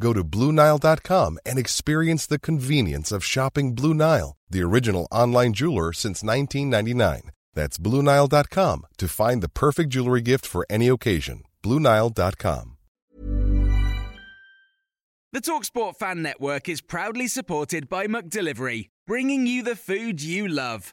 Go to BlueNile.com and experience the convenience of shopping Blue Nile, the original online jeweler since 1999. That's BlueNile.com to find the perfect jewelry gift for any occasion. BlueNile.com. The Talksport Fan Network is proudly supported by McDelivery, bringing you the food you love.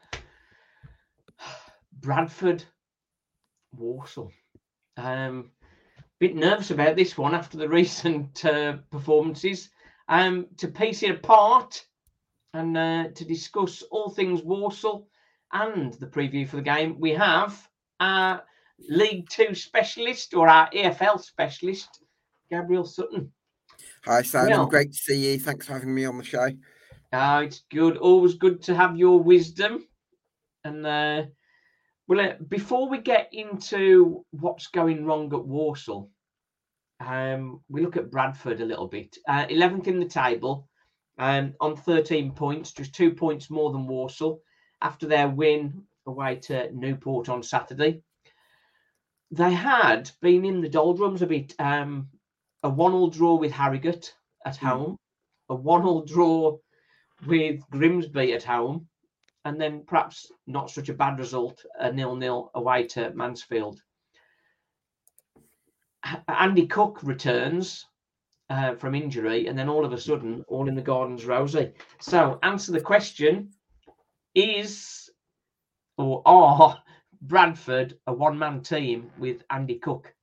Bradford Walsall. Um, bit nervous about this one after the recent uh, performances. Um, to piece it apart and uh, to discuss all things Walsall and the preview for the game, we have our League Two specialist or our EFL specialist, Gabriel Sutton. Hi, Simon. Great to see you. Thanks for having me on the show. Uh, it's good. Always good to have your wisdom. And uh, well, uh, before we get into what's going wrong at Walsall, um, we look at Bradford a little bit. Uh, 11th in the table um, on 13 points, just two points more than Walsall after their win away to Newport on Saturday. They had been in the doldrums a bit. Um, a one-all draw with Harrogate at home, a one-all draw with Grimsby at home, and then perhaps not such a bad result, a nil-nil away to Mansfield. Andy Cook returns uh, from injury, and then all of a sudden, all in the gardens rosy. So, answer the question: Is or are Bradford a one-man team with Andy Cook?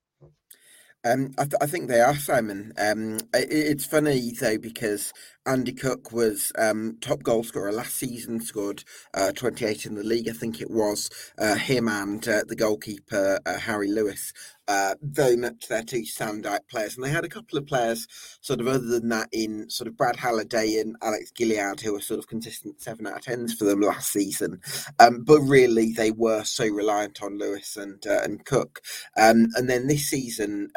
Um, I, th- I, think they are, Simon. Um, it, it's funny though because Andy Cook was um, top goal scorer last season, scored uh, 28 in the league, I think it was. Uh, him and uh, the goalkeeper uh, Harry Lewis, uh, very much their two standout players, and they had a couple of players sort of other than that in sort of Brad Halliday and Alex Gilliead, who were sort of consistent seven out of tens for them last season. Um, but really, they were so reliant on Lewis and uh, and Cook, um, and then this season.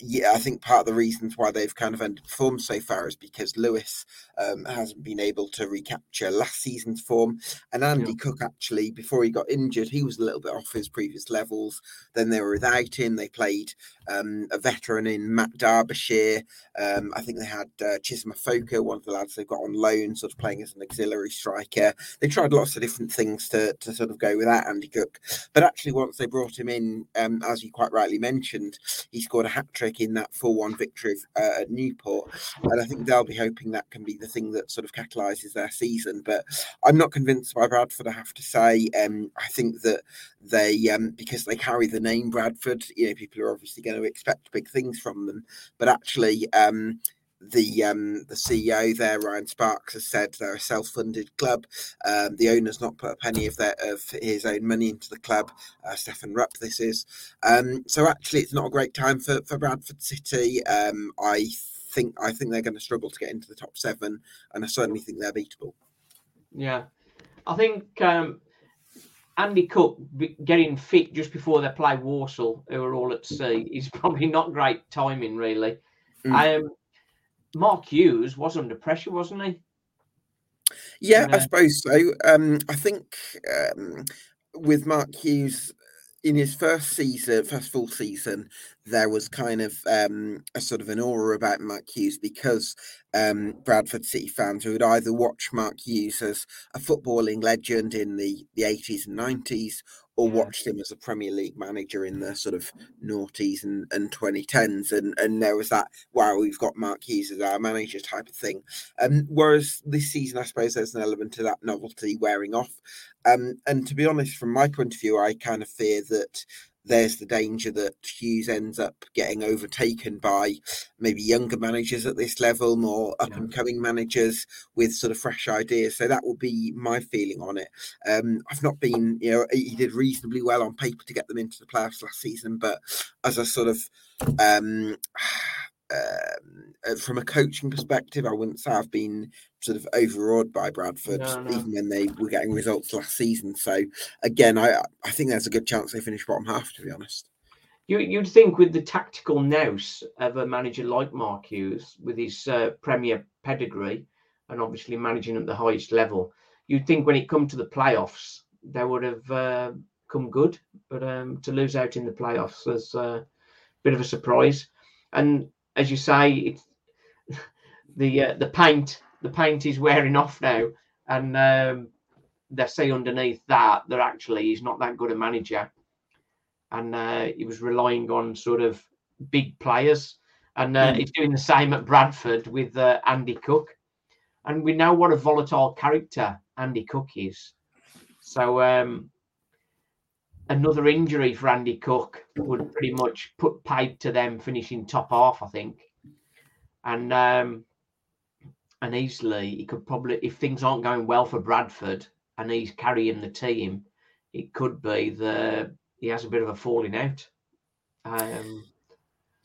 Yeah, I think part of the reasons why they've kind of underperformed so far is because Lewis um, hasn't been able to recapture last season's form. And Andy yeah. Cook, actually, before he got injured, he was a little bit off his previous levels. Then they were without him. They played um, a veteran in Matt Derbyshire. Um, I think they had uh, Chisma Foka, one of the lads they've got on loan, sort of playing as an auxiliary striker. They tried lots of different things to, to sort of go without Andy Cook. But actually, once they brought him in, um, as you quite rightly mentioned, he scored a hat trick in that 4 1 victory uh, at Newport. And I think they'll be hoping that can be the thing that sort of catalyses their season. But I'm not convinced by Bradford, I have to say. Um, I think that they, um, because they carry the name Bradford, you know, people are obviously going to expect big things from them. But actually, um, the um, the CEO there, Ryan Sparks, has said they're a self-funded club. Um, the owner's not put a penny of their of his own money into the club. Uh, Stefan Rupp, this is. Um, so actually, it's not a great time for for Bradford City. Um, I think I think they're going to struggle to get into the top seven, and I certainly think they're beatable. Yeah, I think um, Andy Cook getting fit just before they play Walsall, who are all at sea, is probably not great timing, really. Mm. Um, Mark Hughes was under pressure, wasn't he? Yeah, I suppose so. Um, I think um, with Mark Hughes, in his first season, first full season, there was kind of um, a sort of an aura about Mark Hughes because um, Bradford City fans who would either watch Mark Hughes as a footballing legend in the, the 80s and 90s or watched him as a Premier League manager in the sort of noughties and, and 2010s. And, and there was that, wow, we've got Mark Hughes as our manager type of thing. Um, whereas this season, I suppose there's an element of that novelty wearing off. Um, and to be honest, from my point of view, I kind of fear that there's the danger that Hughes ends up getting overtaken by maybe younger managers at this level, more up and coming managers with sort of fresh ideas. So that would be my feeling on it. Um, I've not been, you know, he did reasonably well on paper to get them into the playoffs last season, but as a sort of um, um, uh, from a coaching perspective, I wouldn't say I've been sort of overawed by Bradford, No, no. even when they were getting results last season. So again, I I think there's a good chance they finish bottom half. To be honest, You, you'd think with the tactical nous of a manager like Mark Hughes, with his uh, Premier pedigree, and obviously managing at the highest level, you'd think when it come to the playoffs, they would have uh, come good. But um, to lose out in the playoffs was a bit of a surprise. And as you say, it's the uh, the paint the paint is wearing off now, and um, they say underneath that that actually he's not that good a manager and uh, he was relying on sort of big players. And uh, he's doing the same at Bradford with uh, Andy Cook. And we know what a volatile character Andy Cook is. So um, another injury for Andy Cook would pretty much put paid to them finishing top half, I think. And um, and easily he could probably, if things aren't going well for Bradford and he's carrying the team, it could be the he has a bit of a falling out. Um,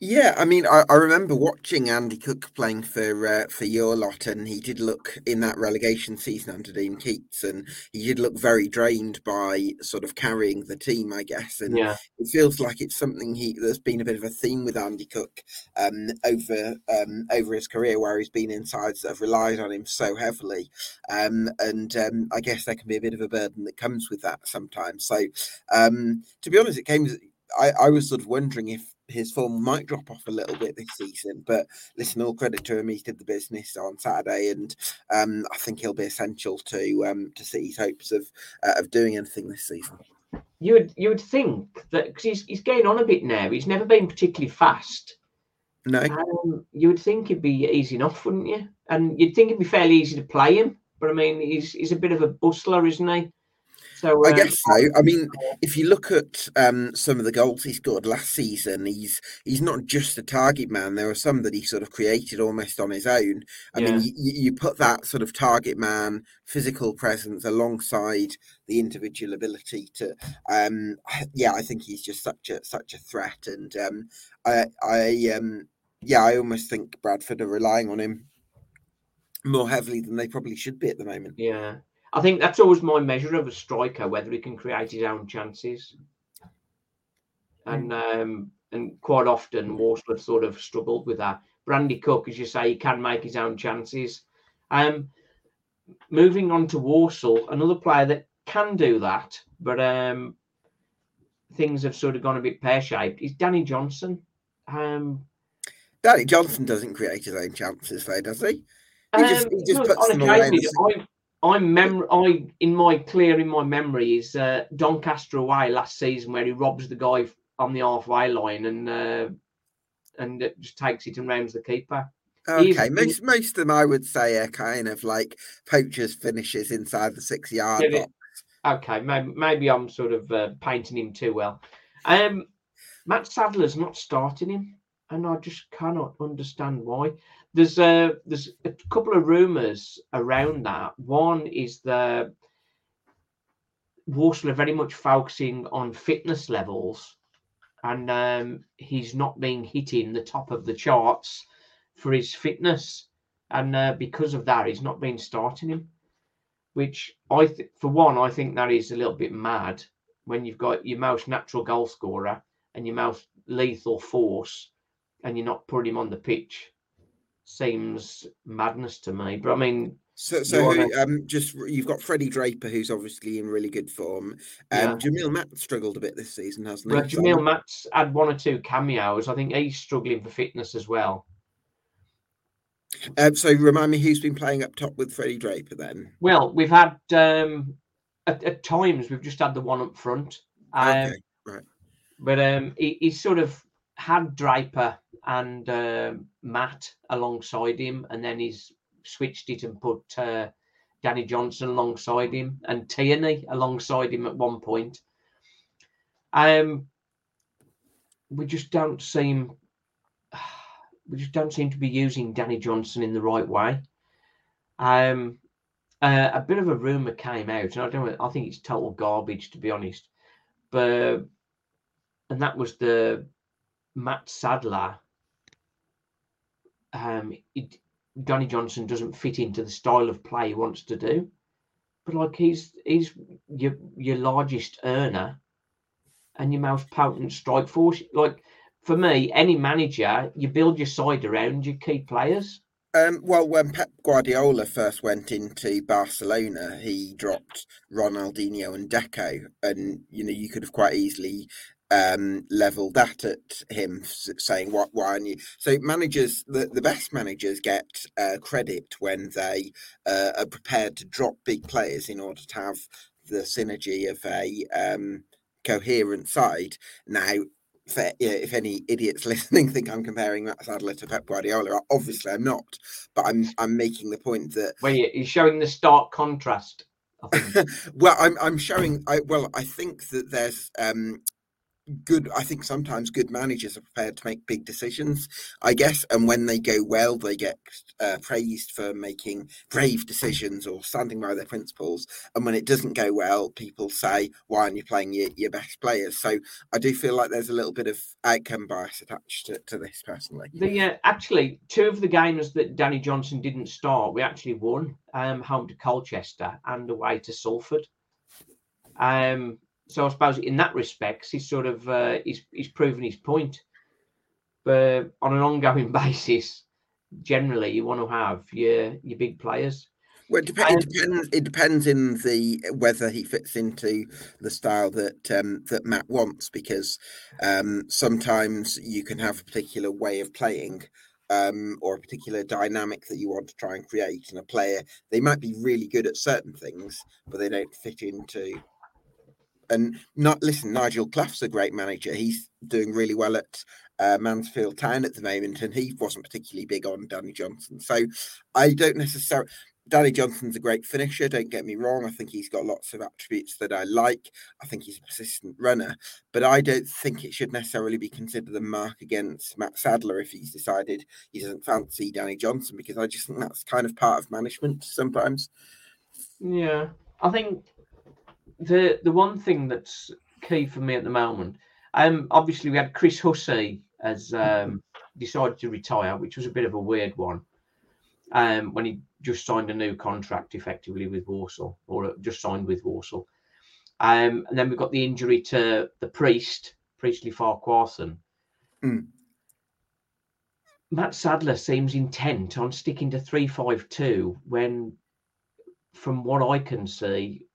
Yeah, I mean, I, I remember watching Andy Cook playing for uh, for your lot, and he did look in that relegation season under Dean Keates, and he did look very drained by sort of carrying the team, I guess. And yeah, it feels like it's something he there's been a bit of a theme with Andy Cook um, over um, over his career, where he's been in sides that have relied on him so heavily, um, and um, I guess there can be a bit of a burden that comes with that sometimes. So, um, to be honest, it came. I, I was sort of wondering if his form might drop off a little bit this season, but listen, all credit to him. He did the business on Saturday, and um, I think he'll be essential to um, to City's hopes of uh, of doing anything this season. you would you would think that because he's he's getting on a bit now. He's never been particularly fast. No, Um, you would think he'd be easy enough, wouldn't you? And you'd think it'd be fairly easy to play him. But I mean, he's he's a bit of a bustler, isn't he? So I um, guess so. I mean, if you look at um, some of the goals he scored last season, he's he's not just a target man. There are some that he sort of created almost on his own. I Yeah. mean, you, you put that sort of target man physical presence alongside the individual ability to, um, yeah, I think he's just such a such a threat. And um, I, I, um, yeah, I almost think Bradford are relying on him more heavily than they probably should be at the moment. Yeah, I think that's always my measure of a striker, whether he can create his own chances. And um, and quite often have sort of struggled with that. Brandy Cook, as you say, he can make his own chances. Um, moving on to Walsall, another player that can do that, but um, things have sort of gone a bit pear shaped. Is Danny Johnson. Um, Danny Johnson doesn't create his own chances, though, does he? He just- Um, he just puts on them away in the occasion, I, I'm mem- I in my clear in my memory is uh, Doncaster away last season where he robs the guy on the halfway line and uh, and it just takes it and rounds the keeper. He's- Okay, most most of them I would say are kind of like poachers finishes inside the six yard it? box. Okay, maybe, maybe I'm sort of uh, painting him too well. Um, Matt Sadler's not starting him, and I just cannot understand why. There's a there's a couple of rumours around that. One is the Walsall are very much focusing on fitness levels, and um, he's not been hitting the top of the charts for his fitness, and uh, because of that, he's not been starting him which I, th- for one, I think that is a little bit mad when you've got your most natural goal scorer and your most lethal force, and you're not putting him on the pitch. Seems madness to me. But I mean, So, so who, wanna- um, just you've got Freddie Draper, who's obviously in really good form. Um, Yeah. Jamil Matt struggled a bit this season, hasn't he? well, Jamil Matt's had one or two cameos. I think he's struggling for fitness as well. Um, so remind me who's been playing up top with Freddie Draper then? Well, we've had um, at, at times we've just had the one up front, Um, Okay, right. But um, he, he sort of had Draper and uh, Matt alongside him, and then he's switched it and put uh, Danny Johnson alongside him and Tierney alongside him at one point. Um, we just don't seem we just don't seem to be using Danny Johnson in the right way. Um, uh, a bit of a rumor came out, and I don't. I think it's total garbage to be honest. But and that was the Matt Sadler. Um, it, Danny Johnson doesn't fit into the style of play he wants to do, but like he's he's your your largest earner and your most potent strike force. Like for me, any manager, you build your side around your key players. Um, well, when Pep Guardiola first went into Barcelona, he dropped Ronaldinho and Deco, and you know you could have quite easily um, leveled that at him, saying what why aren't you? So managers, the, the best managers get uh, credit when they uh, are prepared to drop big players in order to have the synergy of a um, coherent side. Now, for, yeah, if any idiots listening think I'm comparing Matt Sadler to Pep Guardiola, obviously I'm not. But I'm I'm making the point that you- you're showing the stark contrast. Well, I'm I'm showing. I well, I think that there's um good. I think sometimes good managers are prepared to make big decisions. I guess, and when they go well, they get uh, praised for making brave decisions or standing by their principles. And when it doesn't go well, people say, "Why aren't you playing your, your best players?" So I do feel like there's a little bit of outcome bias attached to, to this personally. The uh, actually two of the games that Danny Johnson didn't start, we actually won. Um, home to Colchester and away to Salford. Um, so I suppose in that respect, he's sort of uh, he's he's proven his point. But on an ongoing basis, generally you want to have your your big players. Well, it, dep- it depends. It depends in the whether he fits into the style that um, that Matt wants, because um, sometimes you can have a particular way of playing um, or a particular dynamic that you want to try and create, and a player they might be really good at certain things, but they don't fit into. And not listen, Nigel Clough's a great manager. He's doing really well at uh, Mansfield Town at the moment, and he wasn't particularly big on Danny Johnson. So I don't necessarily. Danny Johnson's a great finisher, don't get me wrong. I think he's got lots of attributes that I like. I think he's a persistent runner, but I don't think it should necessarily be considered a mark against Matt Sadler if he's decided he doesn't fancy Danny Johnson, because I just think that's kind of part of management sometimes. Yeah, I think the the one thing that's key for me at the moment, um, obviously we had Chris Hussey as um, decided to retire, which was a bit of a weird one. Um, when he just signed a new contract effectively with Walsall, or just signed with Walsall. Um, and then we've got the injury to the priest, Priestley Farquharson. Mm. Matt Sadler seems intent on sticking to 352 when, from what I can see,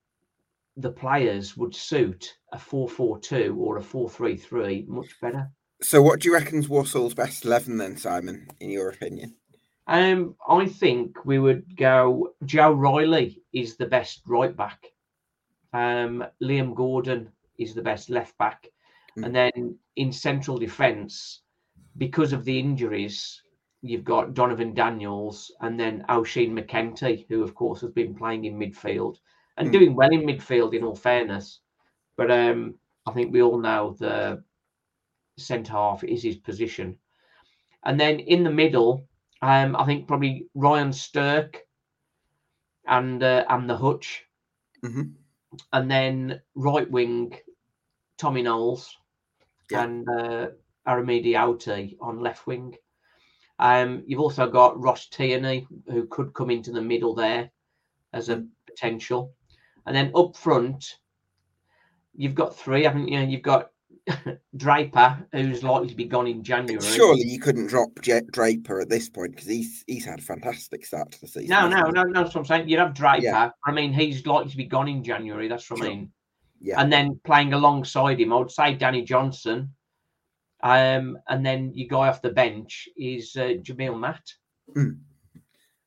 the players would suit a 442 or a 433 much better. So, what do you reckon's Walsall's best eleven then, Simon? In your opinion? Um, I think we would go. Joe Riley is the best right back. Um, Liam Gordon is the best left back, Mm. and then in central defence, because of the injuries, you've got Donervon Daniels and then Oisin McEntee, who of course has been playing in midfield and Mm. doing well in midfield. In all fairness, but um, I think we all know the centre half is his position, and then in the middle. Um, I think probably Ryan Stirk and uh, and the Hutch, Mhm. and then right wing Tommy Knowles Yeah. and uh, Aramide Oteh on left wing. Um, you've also got Ross Tierney who could come into the middle there as a potential, and then up front you've got three, haven't you? You've got Draper, who's likely to be gone in January. Surely you couldn't drop Jet Draper at this point because he's he's had a fantastic start to the season. No, no, no, no. That's what I'm saying. You'd have Draper. Yeah. I mean, he's likely to be gone in January. That's what I mean. Yeah. And then playing alongside him, I would say Danny Johnson. Um, and then your guy off the bench is uh, Jamil Matt.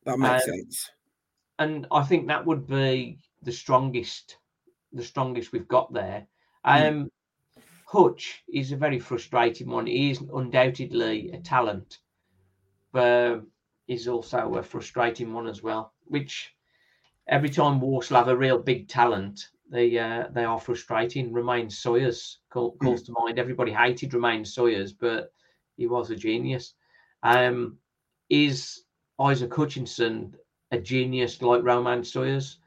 That makes um, sense. And I think that would be the strongest, the strongest we've got there. Hmm. Um, Hutch is a very frustrating one. He is undoubtedly a talent, but he's also a frustrating one as well. Which every time Walsall have a real big talent, they uh, they are frustrating. Romaine Sawyers call, calls to mind. Everybody hated Romaine Sawyers, but he was a genius. Um, is Isaac Hutchinson a genius like Romaine Sawyers?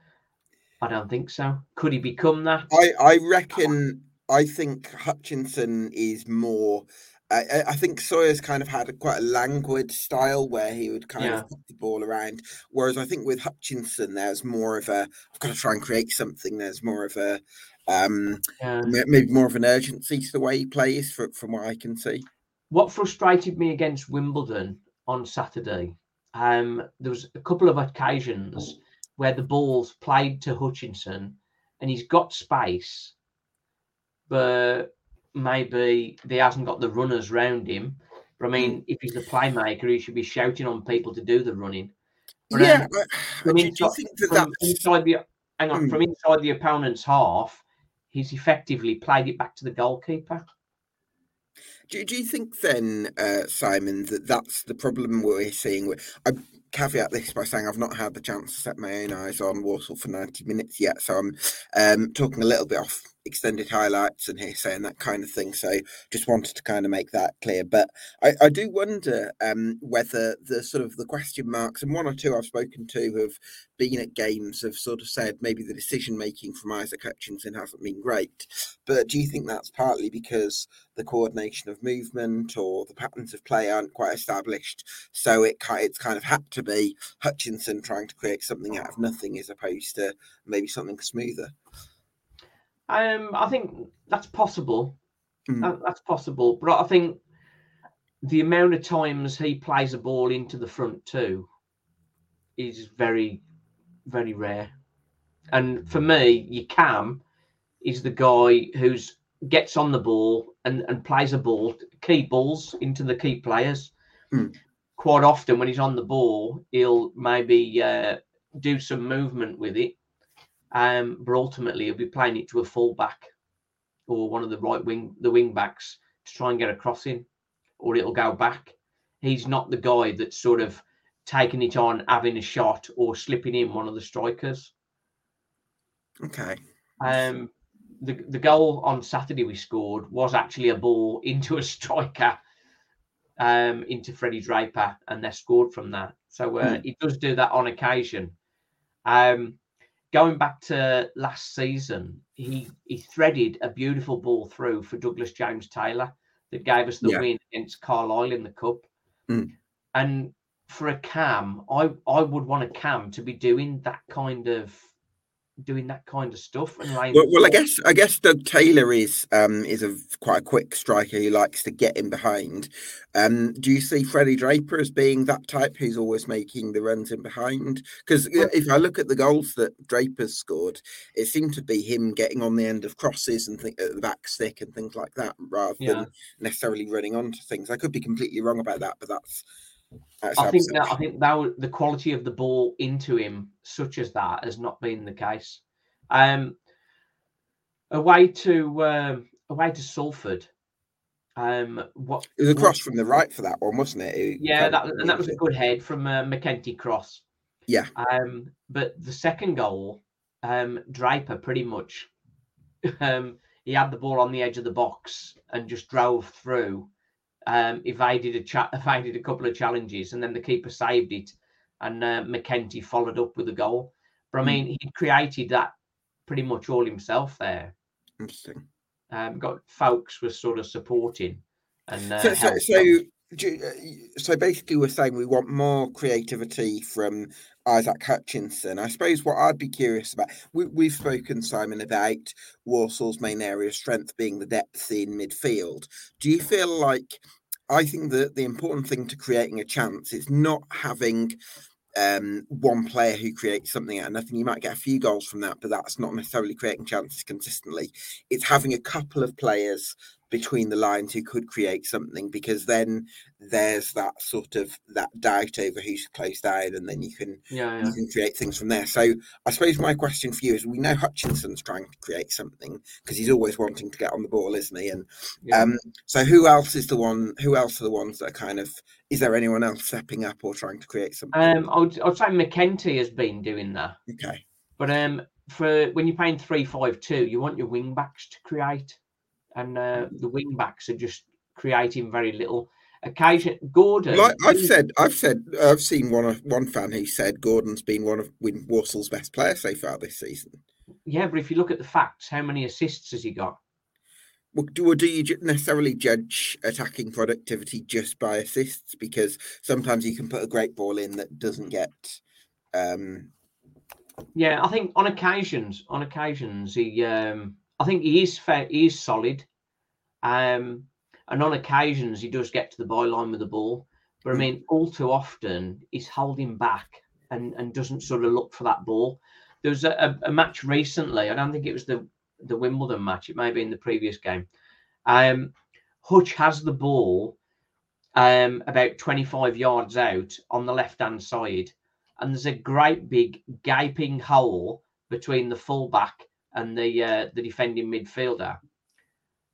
I don't think so. Could he become that? I, I reckon. I think Hutchinson is more. I, I think Sawyer's kind of had a, quite a languid style where he would kind Yeah. of put the ball around. Whereas I think with Hutchinson, there's more of a I've got to try and create something. There's more of a um, Yeah. maybe more of an urgency to the way he plays, from, from what I can see. what frustrated me against Wimbledon on Saturday, um, there was a couple of occasions where the ball's played to Hutchinson and he's got space, but maybe he hasn't got the runners round him. But I mean, if he's the playmaker, he should be shouting on people to do the running. But, um, yeah, I- from do, do you inside- from inside the hang on, Hmm. from inside the opponent's half, he's effectively played it back to the goalkeeper. Do, do you think then, uh, Simon, that that's the problem we're seeing? With, I caveat this by saying I've not had the chance to set my own eyes on Walsall for 90 minutes yet, so I'm um, talking a little bit off extended highlights and hearsay and that kind of thing. So just wanted to kind of make that clear. But I, I do wonder um, whether the sort of the question marks and one or two I've spoken to have been at games have sort of said maybe the decision making from Isaac Hutchinson hasn't been great. But do you think that's partly because the coordination of movement or the patterns of play aren't quite established? So it it's kind of had to be Hutchinson trying to create something out of nothing as opposed to maybe something smoother. Um, I think that's possible. Mm. That, that's possible, but I think the amount of times he plays a ball into the front two is very, very rare. And for me, your cam is the guy who's gets on the ball and, and plays a ball, key balls into the key players. Mm. Quite often, when he's on the ball, he'll maybe uh, do some movement with it, um, but ultimately he'll be playing it to a fullback or one of the right wing, the wing backs to try and get a crossing, or it'll go back. He's not the guy that's sort of taking it on, having a shot, or slipping in one of the strikers. Okay. Um, the the goal on Saturday we scored was actually a ball into a striker, um, into Freddie Draper, and they scored from that. So uh, Hmm. he does do that on occasion. Um, going back to last season, he he threaded a beautiful ball through for Douglas James Taylor that gave us the Yeah. win against Carlisle in the cup. Hmm. And for a cam, I I would want a cam to be doing that kind of doing that kind of stuff and laying Well, well, I guess I guess Doug Taylor is um is a quite a quick striker who likes to get in behind. Um, do you see Freddie Draper as being that type who's always making the runs in behind? Because Well- if I look at the goals that Draper's scored, it seemed to be him getting on the end of crosses and think at the back stick and things like that, rather Yeah. than necessarily running onto things. I could be completely wrong about that, but that's. That's I think that I think that the quality of the ball into him, such as that, has not been the case. Um, away to um, away to Salford. Um, what it was a what- from the right for that one, wasn't it? It Yeah, that and that was a good head from uh, McEntee Cross. Yeah. Um, but the second goal, um, Draper pretty much, um, he had the ball on the edge of the box and just drove through, um, evaded a cha- evaded a couple of challenges, and then the keeper saved it, and uh, McEntee followed up with a goal. But I Hmm. mean, he created that pretty much all himself there. Interesting. Um, got folks was sort of supporting, and uh, so, so, so, do you- uh, so basically, we're saying we want more creativity from Isaac Hutchinson. I suppose what I'd be curious about, we, we've spoken, Simon, about Walsall's main area of strength being the depth in midfield. Do you feel like I think that the important thing to creating a chance is not having um, one player who creates something out of nothing. You might get a few goals from that, but that's not necessarily creating chances consistently. It's having a couple of players between the lines who could create something because then there's that sort of that doubt over who's close down and then you can Yeah, yeah. you can create things from there. So I suppose my question for you is we know Hutchinson's trying to create something because he's always wanting to get on the ball, isn't he? And yeah. um so who else is the one who else are the ones that are kind of is there anyone else stepping up or trying to create something? Um, I would, I would say McEntee has been doing that, okay. but um, for when you're playing three five two, you want your wing backs to create, and uh, the wing backs are just creating very little. Occasion Gordon, Like I've said, I've said, I've seen one of one fan who said Gordon's been one of Win Walsall's best players so far this season. yeah, but if you look at the facts, how many assists has he got? Well, do, or do you necessarily judge attacking productivity just by assists? Because sometimes you can put a great ball in that doesn't get. Um, Yeah, I think on occasions, on occasions, he, um, I think he is fair, he is solid, um, and on occasions he does get to the byline with the ball. But I Mm. mean, all too often he's holding back and and doesn't sort of look for that ball. There was a, a, match recently. I don't think it was the the Wimbledon match. It may be in the previous game. Um, Hutch has the ball um, about 25 yards out on the left hand side, and there's a great big gaping hole between the fullback and the uh, the defending midfielder.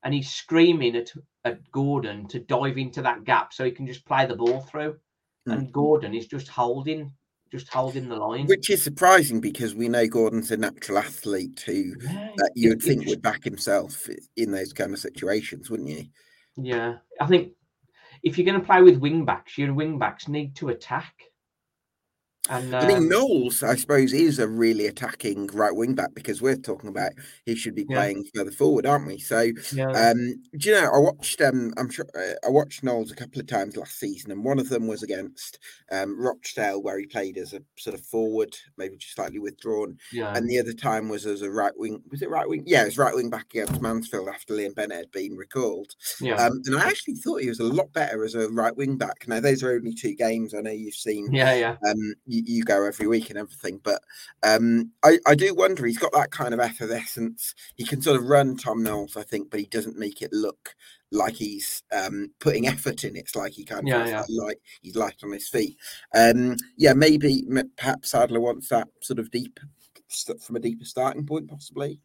And he's screaming at, at Gordon to dive into that gap so he can just play the ball through. Mm. And Gordon is just holding, just holding the line. which is surprising because we know Gordon's a natural athlete who Yeah, that you would think would back himself in those kind of situations, wouldn't you? Yeah, I think if you're going to play with wing backs, your wing backs need to attack. And I mean, um, Knowles, I suppose, is a really attacking right wing back because we're talking about he should be Yeah. playing further forward, aren't we? So, yeah, um, do you know? I watched. Um, I'm sure uh, I watched Knowles a couple of times last season, and one of them was against um, Rochdale, where he played as a sort of forward, maybe just slightly withdrawn, yeah, and the other time was as a right wing. Was it right wing? Yeah, it was right wing back against Mansfield after Liam Bennett had been recalled. yeah, Um, and I actually thought he was a lot better as a right wing back. Now, those are only two games. I know you've seen yeah, yeah. um, you, you go every week and everything. But um, I, I do wonder, he's got that kind of effervescence. He can sort of run Tom Knowles, I think, but he doesn't make it look like he's um, putting effort in. It's like he kind of Yeah, yeah. like light, he's light on his feet. Um, yeah, maybe m- perhaps Sadler wants that sort of deep from a deeper starting point, possibly.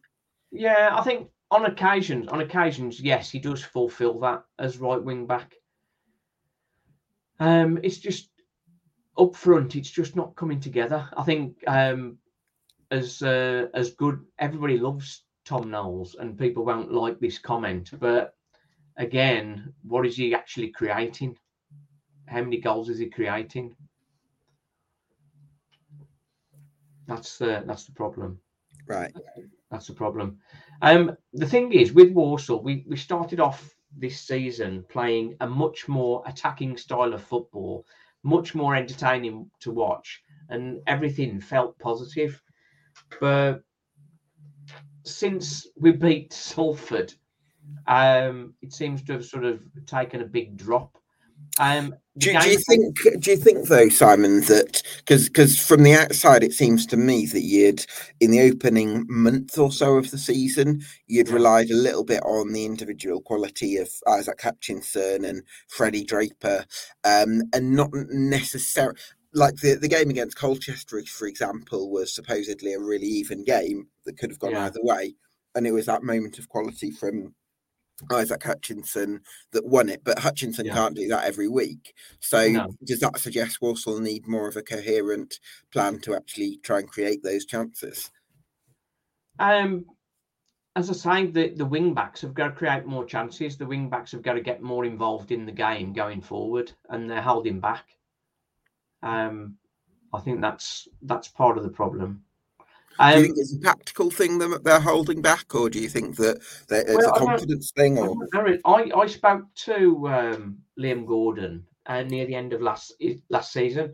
Yeah, I think on occasions, on occasions, yes, he does fulfil that as right wing back. Um, it's just up front, it's just not coming together. I think um, as uh, as good, everybody loves Tom Knowles, and people won't like this comment, but again, what is he actually creating? How many goals is he creating? That's the that's the problem. Right. That's the problem. Um, the thing is, with Walsall, we, we started off this season playing a much more attacking style of football, much more entertaining to watch, and everything felt positive. But since we beat Salford, um, it seems to have sort of taken a big drop. Um, Do, do you think? Do you think though, Simon, that because because from the outside it seems to me that you'd in the opening month or so of the season you'd relied a little bit on the individual quality of Isaac Hutchinson and Freddie Draper, um, and not necessarily. Like the, the game against Colchester, for example, was supposedly a really even game that could have gone Yeah. either way, and it was that moment of quality from Isaac Hutchinson that won it, but Hutchinson Yeah. can't do that every week. So No. does that suggest Walsall need more of a coherent plan to actually try and create those chances? Um, as I say, the, the wing backs have got to create more chances. The wing backs have got to get more involved in the game going forward, and they're holding back. Um, I think that's that's part of the problem. Do you Um, think it's a tactical thing that they're holding back, or do you think that, that it's Well, a confidence thing? I, Or don't know really. I, I spoke to um, Liam Gordon uh, near the end of last last season.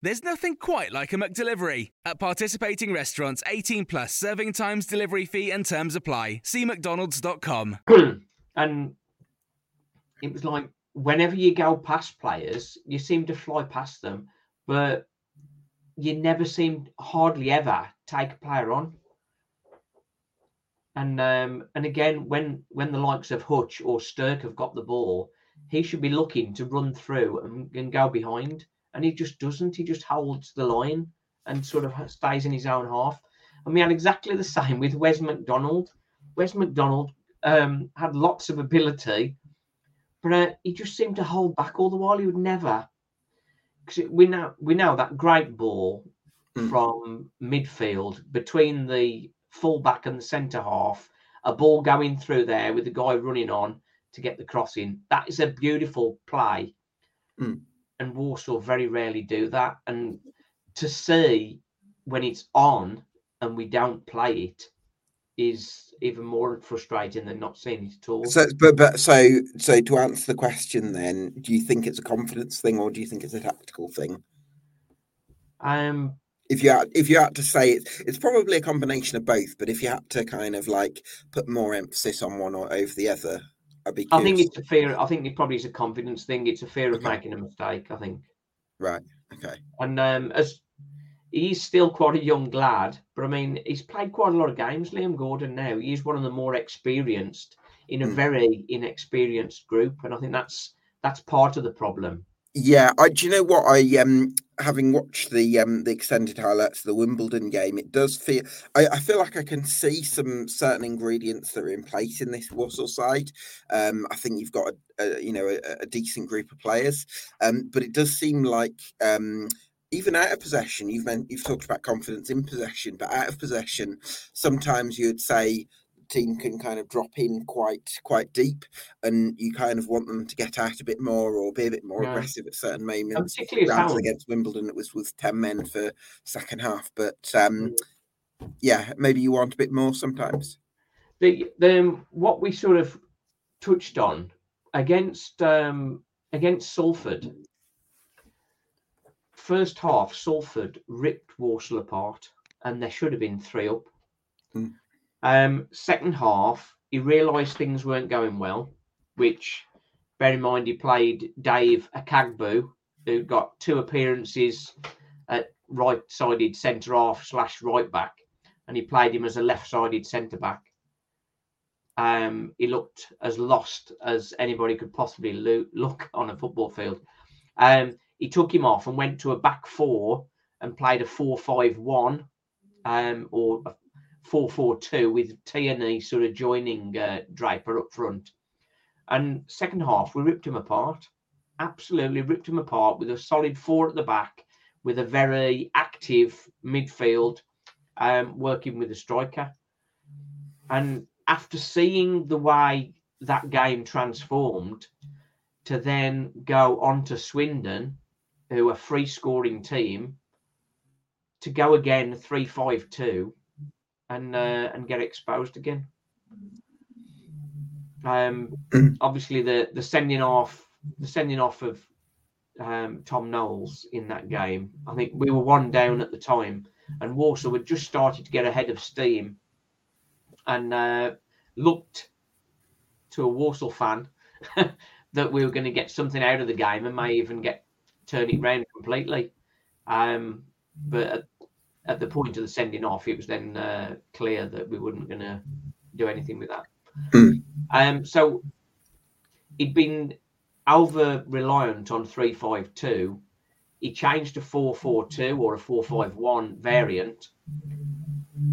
There's nothing quite like a McDelivery. At participating restaurants, 18 plus serving times, delivery fee, and terms apply. See McDonald's.com. and it was like whenever you go past players, you seem to fly past them, but you never seem hardly ever take a player on. And um, and again, when when the likes of Hutch or Stirk have got the ball, he should be looking to run through and, and go behind, and he just doesn't. He just holds the line and sort of stays in his own half. And we had exactly the same with Wes McDonald. Wes McDonald um, had lots of ability, but uh, he just seemed to hold back all the while. He would never. Because we know we know that great ball Mm. from midfield between the fullback and the centre half, a ball going through there with the guy running on to get the crossing. That is a beautiful play. Mm. And Walsall very rarely do that. And to see when it's on and we don't play it is even more frustrating than not seeing it at all. So, but but so so to answer the question, then, do you think it's a confidence thing or do you think it's a tactical thing? um, If you had, if you had to say it, it's probably a combination of both. But if you had to kind of like put more emphasis on one or over the other, I'd. I think it's a fear. I think it probably is a confidence thing. It's a fear of Okay. making a mistake. I think. right. Okay. And um, as he's still quite a young lad, but I mean, he's played quite a lot of games. Liam Gordon now he's one of the more experienced in a Mm. very inexperienced group, and I think that's that's part of the problem. Yeah, I do you know what I um having watched the um the extended highlights of the Wimbledon game, it does feel I, I feel like I can see some certain ingredients that are in place in this Walsall side. Um, I think you've got a, a you know a, a decent group of players, um, but it does seem like um even out of possession, you've meant you've talked about confidence in possession, but out of possession, sometimes you'd say team can kind of drop in quite quite deep and you kind of want them to get out a bit more or be a bit more Yeah. aggressive at certain moments. particularly as Granted, Howland. against Wimbledon, it was with ten men for second half, but um, Mm. yeah, maybe you want a bit more sometimes. the the what we sort of touched on against um against Salford. First half, Salford ripped Walsall apart, and there should have been three up. Mm. Um, second half, he realised things weren't going well, which, bear in mind, he played Dave Okagbue, who got two appearances at right-sided centre half slash right back, and he played him as a left-sided centre back um, he looked as lost as anybody could possibly lo- look on a football field. Um, he took him off and went to a back four and played a 4 5 1 um, or a 4 4 2 with Tierney sort of joining uh, Draper up front. And second half, we ripped him apart. Absolutely ripped him apart with a solid four at the back, with a very active midfield, um, working with a striker. And after seeing the way that game transformed, to then go on to Swindon, who are free scoring team, to go again 3 5 2 and uh, and get exposed again. Um, obviously, the, the sending off the sending off of um, Tom Knowles in that game. I think we were one down at the time, and Walsall had just started to get ahead of steam and uh, looked to a Walsall fan that we were going to get something out of the game and may even get turn it round completely. Um, but at, the point of the sending off, it was then uh, clear that we weren't going to do anything with that. um, so he'd been over reliant on three five two. He changed to four four two or a four five one variant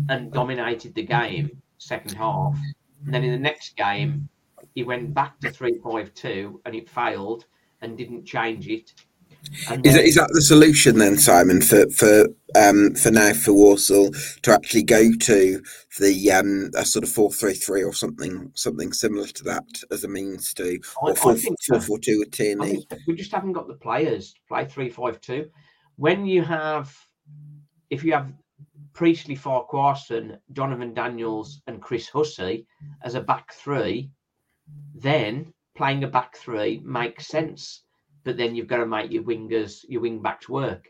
and dominated the game second half. And then in the next game, he went back to three five two and it failed and didn't change it. And Is, then- that- is that the solution then, Simon, for for um, for now for Walsall to actually go to the um, a sort of four three three or something something similar to that as a means to I- or I four think four four two with Tierney? we just haven't got the players to play three five two. When you have, if you have Priestley, Farquharson, Donervon Daniels, and Chris Hussey as a back three, then playing a back three makes sense. But then you've got to make your wingers, your wing backs work.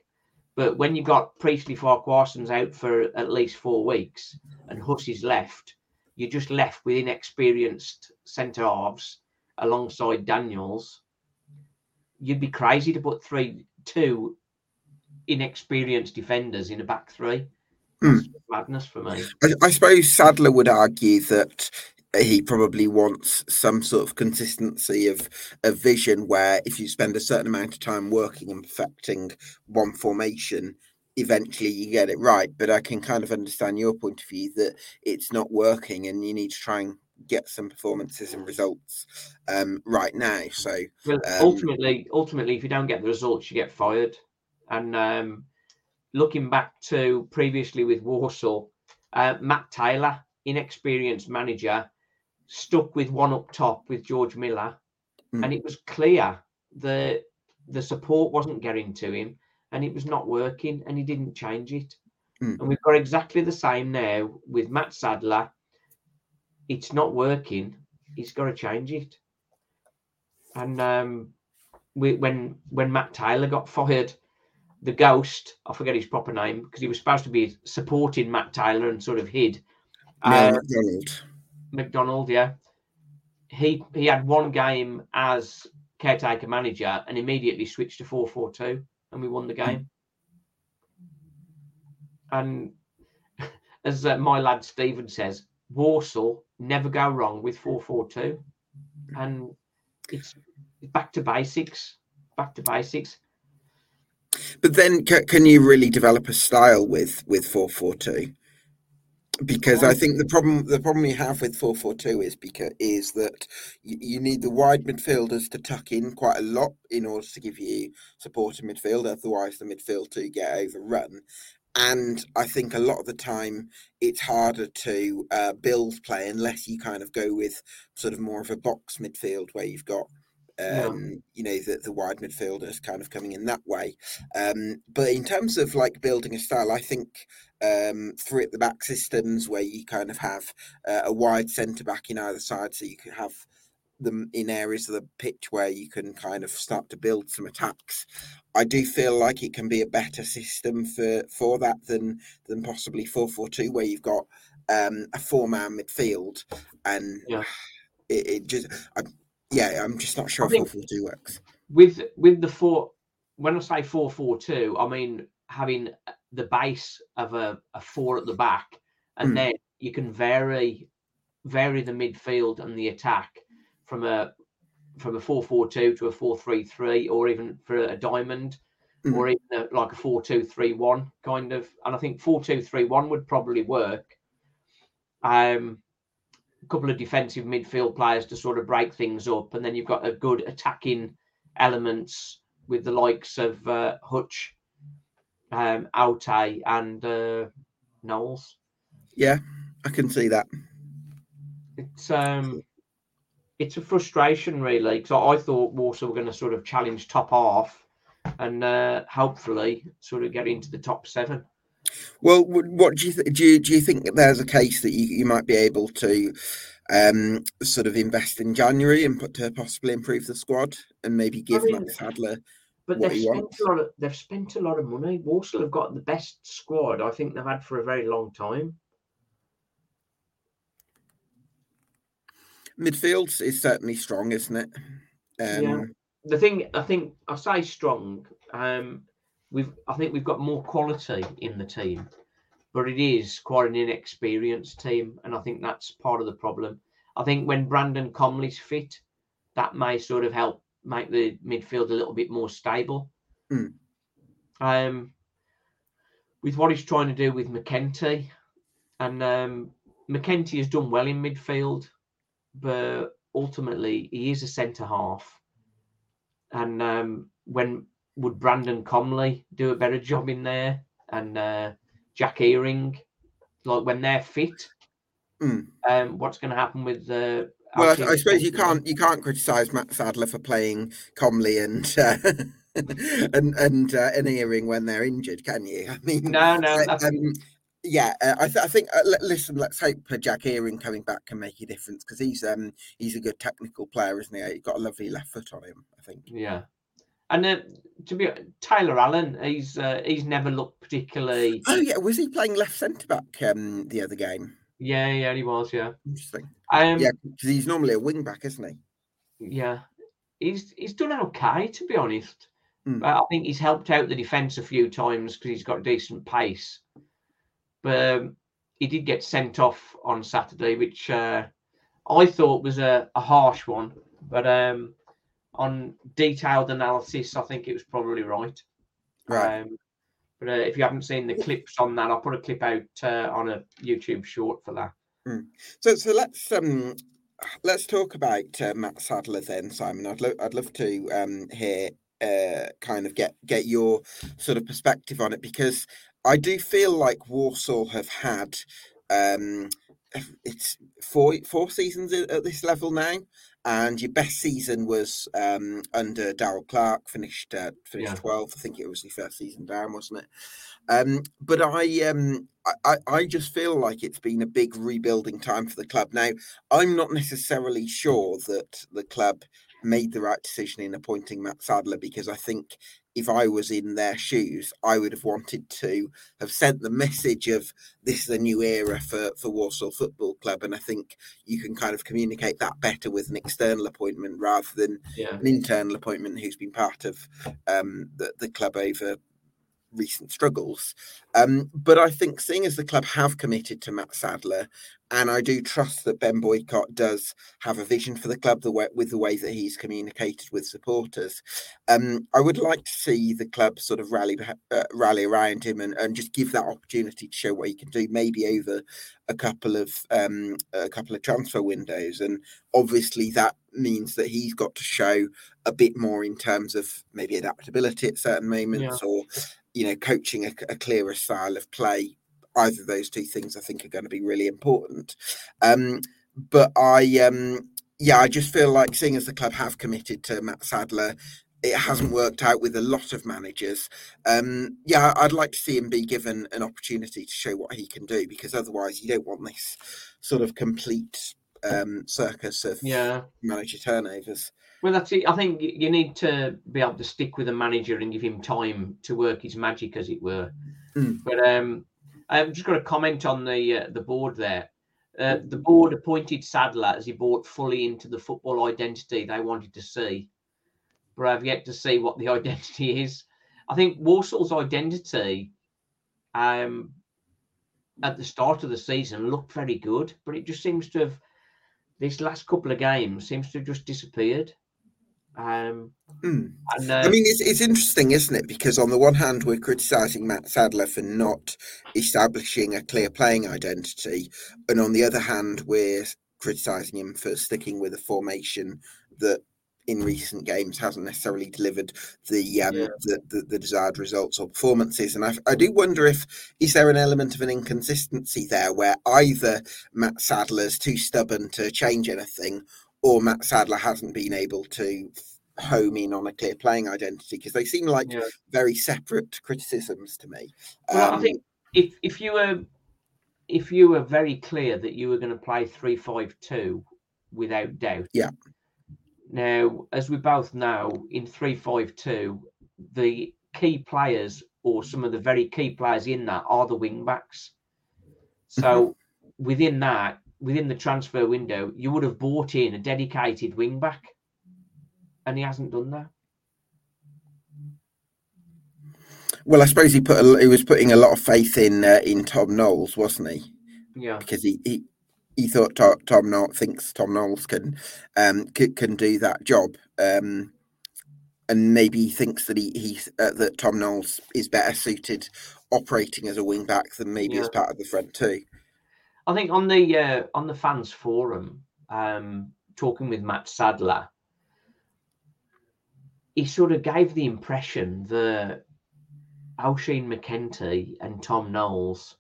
But when you've got Priestley, Farquharson's out for at least four weeks, and Hussey's left, you're just left with inexperienced centre halves alongside Daniels you'd be crazy to put three two inexperienced defenders in a back three. That's hmm. madness for me. I, I suppose Sadler would argue that he probably wants some sort of consistency of, of vision where if you spend a certain amount of time working and perfecting one formation, eventually you get it right. But I can kind of understand your point of view that it's not working and you need to try and get some performances and results um, right now. So Well, Um, ultimately, ultimately, if you don't get the results, you get fired. And um, looking back to previously with Walsall, uh, Matt Taylor, inexperienced manager, stuck with one up top with George Miller, Mm. and it was clear the the support wasn't getting to him, and it was not working, and he didn't change it. Mm. And we've got exactly the same now with Mat Sadler. It's not working. He's got to change it. And um, we, when when Matt Taylor got fired, the ghost, I forget his proper name because he was supposed to be supporting Matt Taylor and sort of hid. Neil Uh, McDonald. McDonald, yeah. He he had one game as caretaker manager and immediately switched to 4-4-2 and we won the game. And as uh, my lad Stephen says, Walsall never go wrong with 4-4-2. And it's back to basics, back to basics. But then, ca- can you really develop a style with with four four two? Because I think the problem the problem you have with four four two is because is that you, you need the wide midfielders to tuck in quite a lot in order to give you support in midfield. Otherwise, the midfield do get overrun. And I think a lot of the time it's harder to uh, build play unless you kind of go with sort of more of a box midfield where you've got Yeah. um, you know the, the wide midfielders kind of coming in that way. Um, but in terms of like building a style, I think um, three at the back systems where you kind of have uh, a wide centre back in either side, so you can have them in areas of the pitch where you can kind of start to build some attacks. I do feel like it can be a better system for for that than than possibly four four two, where you've got um, a four man midfield and Yeah. it, it just I, yeah, I'm just not sure I if four four two works. with with the four when I say four four two, I mean having the base of a, a four at the back, and Mm. then you can vary vary the midfield and the attack from a from a four four two to a four three three, or even for a diamond, Mm. or even a, like a four two three one kind of. And I think four two three one would probably work. Um, couple of defensive midfield players to sort of break things up, and then you've got a good attacking elements with the likes of uh, Hutch, um, Oteh, and uh, Knowles. Yeah, I can see that. It's um, it's a frustration really because I, I thought Walsall were going to sort of challenge top half and uh, hopefully sort of get into the top seven. Well, what do you th- do? You, do you think that there's a case that you, you might be able to um, sort of invest in January and put to possibly improve the squad and maybe give mean, Mat Sadler? But they've he spent a lot of they've spent a lot of money. Walsall have got the best squad I think they've had for a very long time. Midfield is certainly strong, isn't it? Um, Yeah. the thing I think I say strong. Um, we've I think we've got more quality in the team, but it is quite an inexperienced team, and I think that's part of the problem. I think when Brandon Comley's fit, that may sort of help make the midfield a little bit more stable. Mm. Um, with what he's trying to do with McEntee, and um, McEntee has done well in midfield, but ultimately he is a centre half and um, when would Brandon Comley do a better job in there? And uh, Jack Earing, like when they're fit, Mm. um, what's going to happen with the? Well, I, I suppose you can't you can't criticise Mat Sadler for playing Comley and uh, and and uh, and Earing when they're injured, can you? I mean, No, no, uh, um, yeah, uh, I, th- I think. Uh, l- listen, let's hope uh, Jack Earing coming back can make a difference because he's um he's a good technical player, isn't he? He's got a lovely left foot on him, I think. Yeah, and uh, to be Taylor Allen, he's uh, he's never looked particularly. Oh yeah, was he playing left centre back um the other game? Yeah, yeah, he was. Yeah, Interesting. um, yeah, because he's normally a wing back, isn't he? yeah, he's he's done okay to be honest. Mm. But I think he's helped out the defence a few times because he's got decent pace. But um, he did get sent off on Saturday, which uh, I thought was a, a harsh one. But um, on detailed analysis, I think it was probably right. Right. Um, but uh, if you haven't seen the clips on that, I'll put a clip out uh, on a YouTube short for that. So so let's um let's talk about uh, Mat Sadler then, Simon. I'd lo- I'd love to um hear uh kind of get get your sort of perspective on it because I do feel like Walsall have had um it's four four seasons at this level now. And your best season was um, under Darrell Clarke, finished uh, finished Yeah. twelfth. I think it was the first season down, wasn't it? Um, but I, um, I, I, I just feel like it's been a big rebuilding time for the club. Now, I'm not necessarily sure that the club made the right decision in appointing Mat Sadler because I think if I was in their shoes, I would have wanted to have sent the message of this is a new era for, for Walsall Football Club. And I think you can kind of communicate that better with an external appointment rather than Yeah. an internal appointment who's been part of um, the, the club over recent struggles. Um, but I think seeing as the club have committed to Mat Sadler, and I do trust that Ben Boycott does have a vision for the club the way, with the way that he's communicated with supporters, um, I would like to see the club sort of rally uh, rally around him and, and just give that opportunity to show what he can do, maybe over a couple of um, a couple of transfer windows. And obviously that means that he's got to show a bit more in terms of maybe adaptability at certain moments or you know coaching a, a clearer style of play either of those two things i think are going to be really important. Um but i um yeah i just feel like seeing as the club have committed to mat sadler it hasn't worked out with a lot of managers. Um yeah i'd like to see him be given an opportunity to show what he can do because otherwise you don't want this sort of complete um circus of Yeah. manager turnovers Well, that's it. I think you need to be able to stick with a manager and give him time to work his magic, as it were. Mm. But um, I've just got a comment on the uh, the board there. Uh, the board appointed Sadler as he bought fully into the football identity they wanted to see, but I've yet to see what the identity is. I think Walsall's identity, um, at the start of the season looked very good, but it just seems to have this last couple of games seems to have just disappeared. Um, Mm. and uh, I mean, it's, it's interesting, isn't it? Because on the one hand, we're criticising Mat Sadler for not establishing a clear playing identity, and on the other hand, we're criticising him for sticking with a formation that, in recent games, hasn't necessarily delivered the um, Yeah. the, the, the desired results or performances. And I, I do wonder if is there an element of an inconsistency there, where either Mat Sadler's too stubborn to change anything, or Mat Sadler hasn't been able to home in on a clear playing identity because they seem like Yeah. very separate criticisms to me. Well, I Um, think if if you were if you were very clear that you were going to play three five two without doubt. Yeah. Now, as we both know, in three five two, the key players or some of the very key players in that are the wing backs. So within that, within the transfer window, you would have bought in a dedicated wing back, and he hasn't done that. well, I suppose he put a, he was putting a lot of faith in uh, in Tom Knowles, wasn't he? Yeah. Because he he, he thought Tom, Tom Knowles thinks Tom Knowles can um can, can do that job. Um, and maybe he thinks that he he's uh, that Tom Knowles is better suited operating as a wing back than maybe as part of the front two. I think on the uh, on the fans forum, um, talking with Mat Sadler, he sort of gave the impression that Oisin McEntee and Tom Knowles,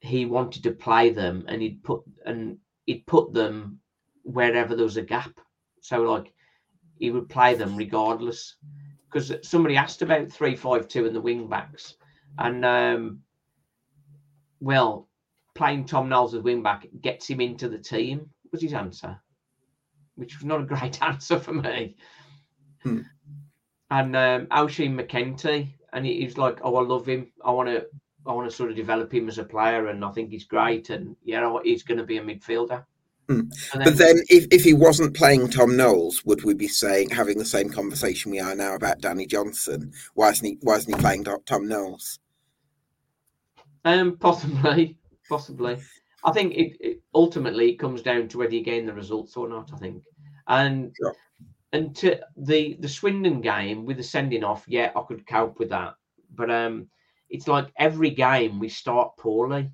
he wanted to play them and he'd put and he'd put them wherever there was a gap. So like he would play them regardless. Because somebody asked about three five two and the wing backs. And um well, playing Tom Knowles as wing back gets him into the team, was his answer. Which was not a great answer for me. Hmm. And um Oisin McEntee, and he, he's like, Oh, I love him. I wanna I want to sort of develop him as a player, and I think he's great. And yeah, he's going to be a midfielder. Hmm. And But then, if, if he wasn't playing Tom Knowles, would we be saying having the same conversation we are now about Danny Johnson? Why isn't he? Why isn't he playing Tom Knowles? Um, possibly, possibly. I think it, it ultimately it comes down to whether you gain the results or not. I think, and Sure. and to the the Swindon game with the sending off, yeah, I could cope with that. But um, it's like every game we start poorly.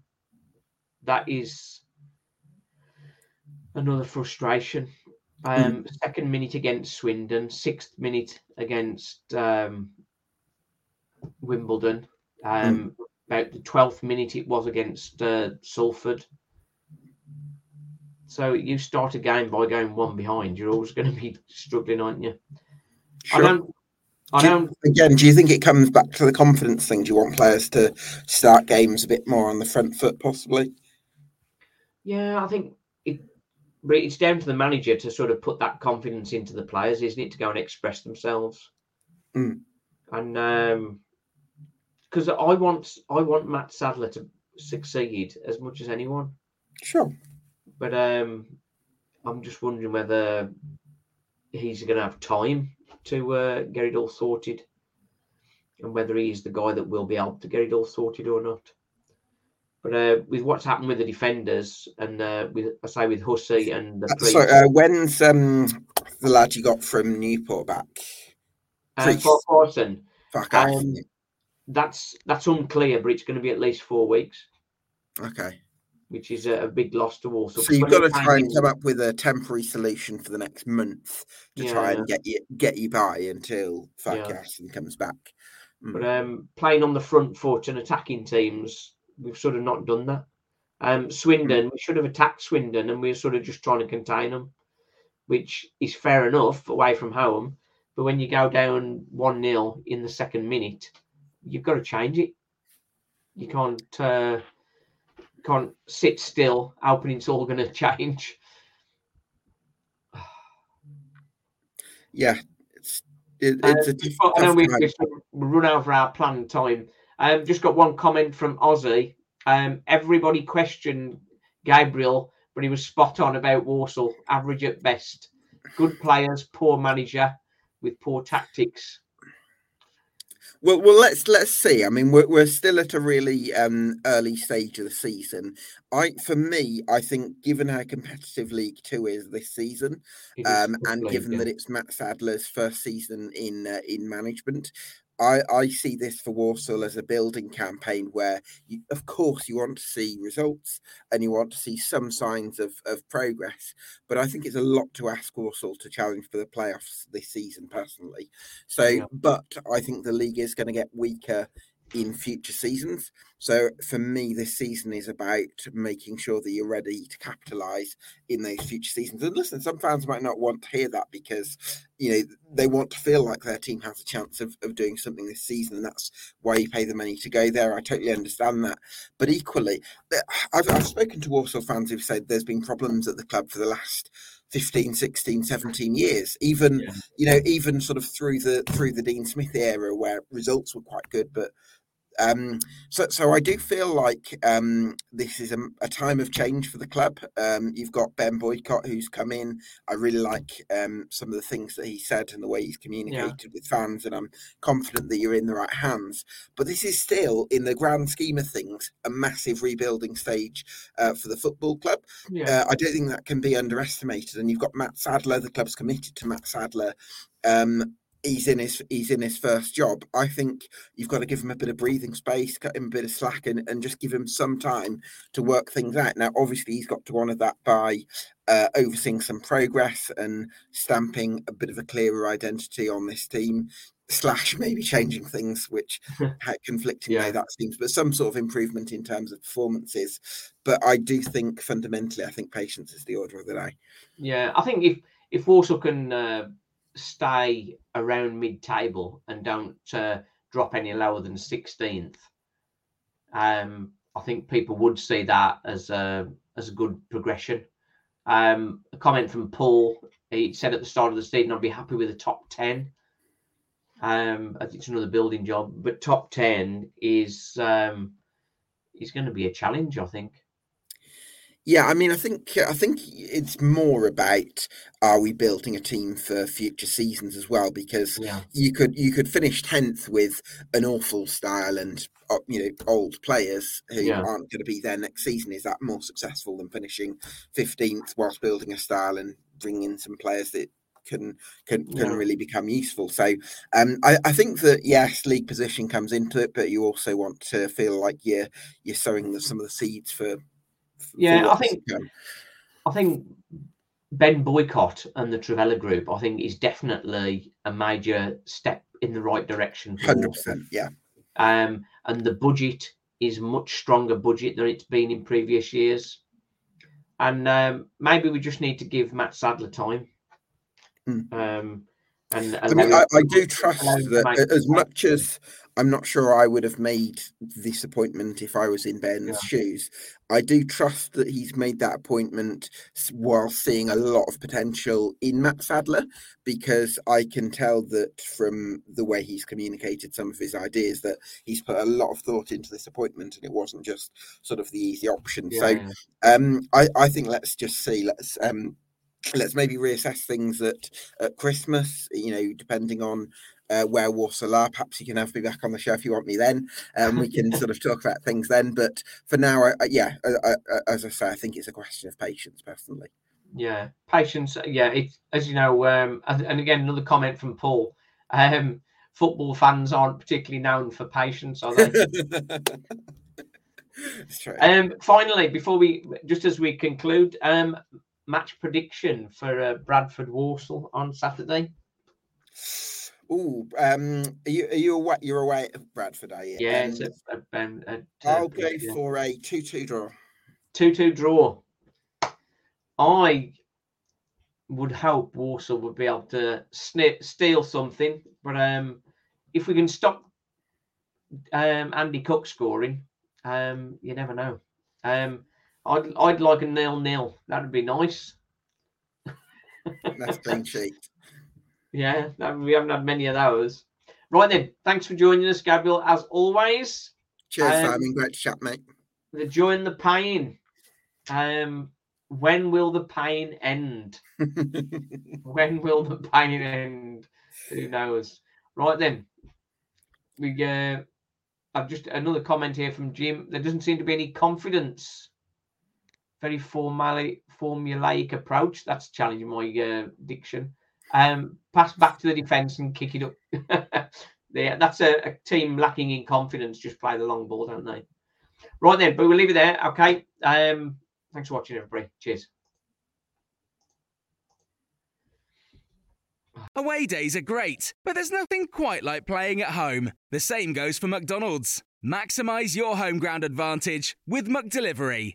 That is another frustration. Um, second minute against Swindon, sixth minute against um, Wimbledon. Um, About the twelfth minute it was against uh, Salford. So you start a game by going one behind, you're always going to be struggling, aren't you? I Sure. don't. I Do you- don't. Again, do you think it comes back to the confidence thing? Do you want players to start games a bit more on the front foot, possibly? Yeah, I think it. But it's down to the manager to sort of put that confidence into the players, isn't it? To go and express themselves. Mm. And um, because I want, I want Mat Sadler to succeed as much as anyone. Sure. But um, I'm just wondering whether he's going to have time to uh, get it all sorted, and whether he's the guy that will be able to get it all sorted or not. But uh, with what's happened with the defenders, and uh, with I say with Hussey and the Uh, Priest, So, uh, when's um, the lad you got from Newport back? Priest. Farquharson, Fuck um, that's that's unclear, but it's going to be at least four weeks, Okay. which is a, a big loss to Walsall. So you've got to try and come up with a temporary solution for the next month to try Yeah. and get you get you by until Yeah. Farquharson comes back. Mm. But um, playing on the front foot and attacking teams, we've sort of not done that. Um, Swindon, we should have attacked Swindon, and we're sort of just trying to contain them, which is fair enough away from home. But when you go down one 0 in the second minute, you've got to change it. You can't uh, can't sit still hoping it's all going to change. Yeah, it's it, Uh, it's a Well, I know we've, we've run over our planned time. Um, just got one comment from Ozzy. Um, everybody questioned Gabriel, but he was spot on about Walsall. Average at best. Good players, poor manager with poor tactics. Well, well, let's let's see. I mean, we're we're still at a really um, early stage of the season. I, for me, I think given how competitive League Two is this season, is um, and given that it's Mat Sadler's first season in uh, in management, I, I see this for Walsall as a building campaign where, you, of course, you want to see results and you want to see some signs of, of progress. But I think it's a lot to ask Walsall to challenge for the playoffs this season, personally. So, Yeah. but I think the league is going to get weaker in future seasons. So for me, this season is about making sure that you're ready to capitalise in those future seasons. And listen, some fans might not want to hear that because you know they want to feel like their team has a chance of, of doing something this season, and that's why you pay the money to go there. I totally understand that. But equally, I've, I've spoken to Walsall fans who've said there's been problems at the club for the last 15 16 17 years even Yeah. you know even sort of through the through the dean smith era where results were quite good but um, so, so I do feel like um, this is a, a time of change for the club. Um, you've got Ben Boycott who's come in. I really like um, some of the things that he said and the way he's communicated with fans, and I'm confident that you're in the right hands. But this is still, in the grand scheme of things, a massive rebuilding stage uh, for the football club. Yeah. Uh, I don't think that can be underestimated. And you've got Mat Sadler. The club's committed to Mat Sadler. Um, he's in his he's in his first job. I think you've got to give him a bit of breathing space, cut him a bit of slack, and, and just give him some time to work things out. Now, obviously, he's got to honour that by uh, overseeing some progress and stamping a bit of a clearer identity on this team slash maybe changing things which conflicting yeah. way that seems but some sort of improvement in terms of performances but i do think fundamentally i think patience is the order of the day yeah i think if if Walsall can uh, stay around mid-table and don't uh, drop any lower than 16th um i think people would see that as a as a good progression um a comment from paul he said at the start of the season i'd be happy with a top 10 um, I think it's another building job, but top ten is um, is going to be a challenge. I think. Yeah, I mean, I think I think it's more about are we building a team for future seasons as well? Because yeah. you could you could finish tenth with an awful style and uh, you know old players who yeah. aren't going to be there next season. Is that more successful than finishing fifteenth whilst building a style and bringing in some players that can can, can yeah. really become useful. So um, I, I, think that yes, league position comes into it, but you also want to feel like you're you're sowing the, some of the seeds for. Yeah, I think I think Ben Boycott and the Trivela Group, I think, is definitely a major step in the right direction. Hundred percent, yeah. Um, and the budget is much stronger budget than it's been in previous years. And um, maybe we just need to give Mat Sadler time. Mm. Um, and, and I mean, I, I, do trust that as much as I'm not sure I would have made this appointment if I was in Ben's yeah. shoes, I do trust that he's made that appointment while seeing a lot of potential in Mat Sadler because I can tell that from the way he's communicated some of his ideas that he's put a lot of thought into this appointment and it wasn't just sort of the easy option. Yeah, so. Um, I, I think let's just see. Let's um, let's maybe reassess things at, at Christmas, you know, depending on uh, where Walsall are. Perhaps you can have me back on the show if you want me then. Um, we can sort of talk about things then. But for now, I, I, yeah, I, as I say, I think it's a question of patience, personally. Yeah, patience. Yeah, it's as you know, um, and again, another comment from Paul. Um, football fans aren't particularly known for patience, are they? um, finally, before we, just as we conclude, um, match prediction for uh, Bradford Walsall on Saturday? Oh, um, are you are you away? You're away at Bradford, are you? Yeah, um, a, a, a, I'll go yeah. for a two-two draw. Two-two draw. I would hope Walsall would be able to snip, steal something, but um, if we can stop um, Andy Cook scoring, um, you never know. Um, I'd I'd like a nil nil. That'd be nice. That's clean sheet. Yeah, we haven't had many of those. Right then, thanks for joining us, Gabriel, as always. Cheers, um, Simon. Great chat, mate. The joy and the pain. Um, when will the pain end? when will the pain end? Who knows? Right then, we uh, I've just another comment here from Jim. There doesn't seem to be any confidence very formally formulaic approach. That's challenging my uh, diction. Um, pass back to the defence and kick it up. yeah, that's a, a, team lacking in confidence. Just play the long ball, don't they? Right then, but we'll leave it there. Okay. Um, thanks for watching, everybody. Cheers. Away days are great, but there's nothing quite like playing at home. The same goes for McDonald's. Maximize your home ground advantage with McDelivery.